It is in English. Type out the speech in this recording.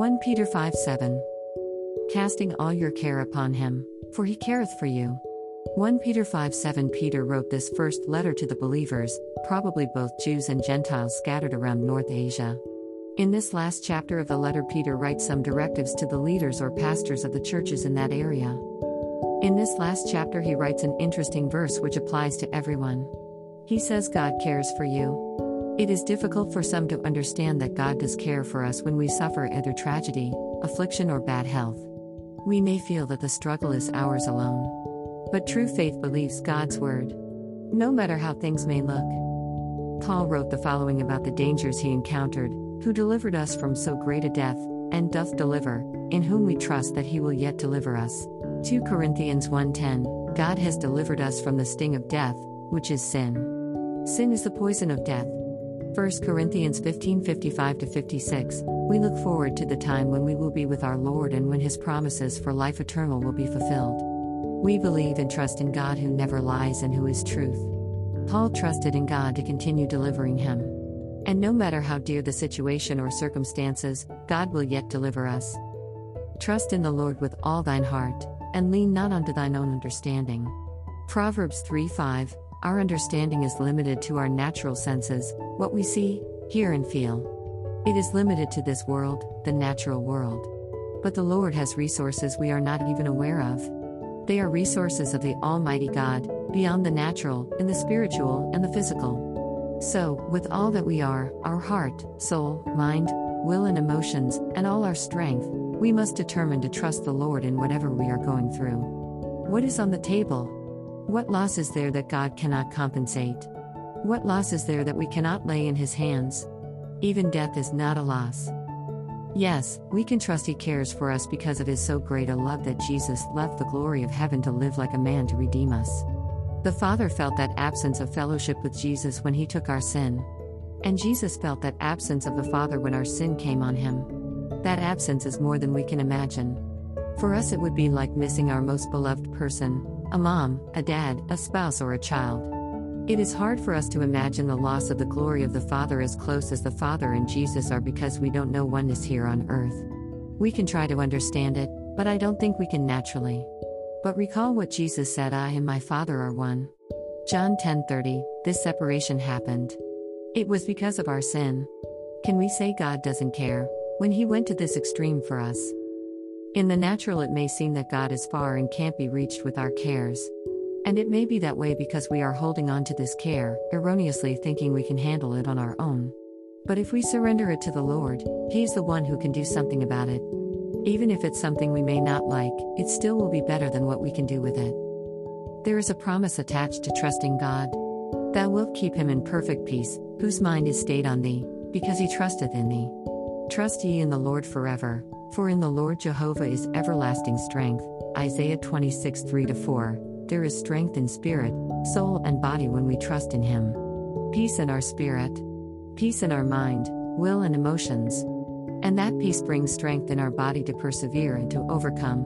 1 Peter 5 7. Casting all your care upon him, for he careth for you. 1 Peter 5 7 Peter wrote this first letter to the believers, probably both Jews and Gentiles scattered around North Asia. In this last chapter of the letter, Peter writes some directives to the leaders or pastors of the churches in that area. In this last chapter, he writes an interesting verse which applies to everyone. He says, God cares for you. It is difficult for some to understand that God does care for us when we suffer either tragedy, affliction, or bad health. We may feel that the struggle is ours alone. But true faith believes God's word. No matter how things may look. Paul wrote the following about the dangers he encountered who delivered us from so great a death, and doth deliver, in whom we trust that he will yet deliver us. 2 Corinthians 1:10 God has delivered us from the sting of death, which is sin. Sin is the poison of death. 1 Corinthians 15:55 56 We look forward to the time when we will be with our Lord and when his promises for life eternal will be fulfilled. We believe and trust in God who never lies and who is truth. Paul trusted in God to continue delivering him. And no matter how dear the situation or circumstances, God will yet deliver us. Trust in the Lord with all thine heart, and lean not unto thine own understanding. Proverbs 3 5 Our understanding is limited to our natural senses, what we see, hear, and feel. It is limited to this world, the natural world. But the Lord has resources we are not even aware of. They are resources of the Almighty God, beyond the natural, in the spiritual, and the physical. So, with all that we are our heart, soul, mind, will, and emotions, and all our strength we must determine to trust the Lord in whatever we are going through. What is on the table? What loss is there that God cannot compensate? What loss is there that we cannot lay in His hands? Even death is not a loss. Yes, we can trust He cares for us because of His so great a love that Jesus left the glory of heaven to live like a man to redeem us. The Father felt that absence of fellowship with Jesus when he took our sin. And Jesus felt that absence of the Father when our sin came on him. That absence is more than we can imagine. For us, it would be like missing our most beloved person a mom, a dad, a spouse, or a child. It is hard for us to imagine the loss of the glory of the Father as close as the Father and Jesus are because we don't know oneness here on earth. We can try to understand it, but I don't think we can naturally. But recall what Jesus said, I and my Father are one. John 10:30. This separation happened. It was because of our sin. Can we say God doesn't care when he went to this extreme for us? In the natural it may seem that God is far and can't be reached with our cares. And it may be that way because we are holding on to this care, erroneously thinking we can handle it on our own. But if we surrender it to the Lord, He's the one who can do something about it. Even if it's something we may not like, it still will be better than what we can do with it. There is a promise attached to trusting God. Thou wilt keep him in perfect peace, whose mind is stayed on thee, because he trusteth in thee. Trust ye in the Lord forever, for in the Lord Jehovah is everlasting strength. Isaiah 26 3 4. There is strength in spirit, soul, and body when we trust in him. Peace in our spirit, peace in our mind, will, and emotions. And that peace brings strength in our body to persevere and to overcome.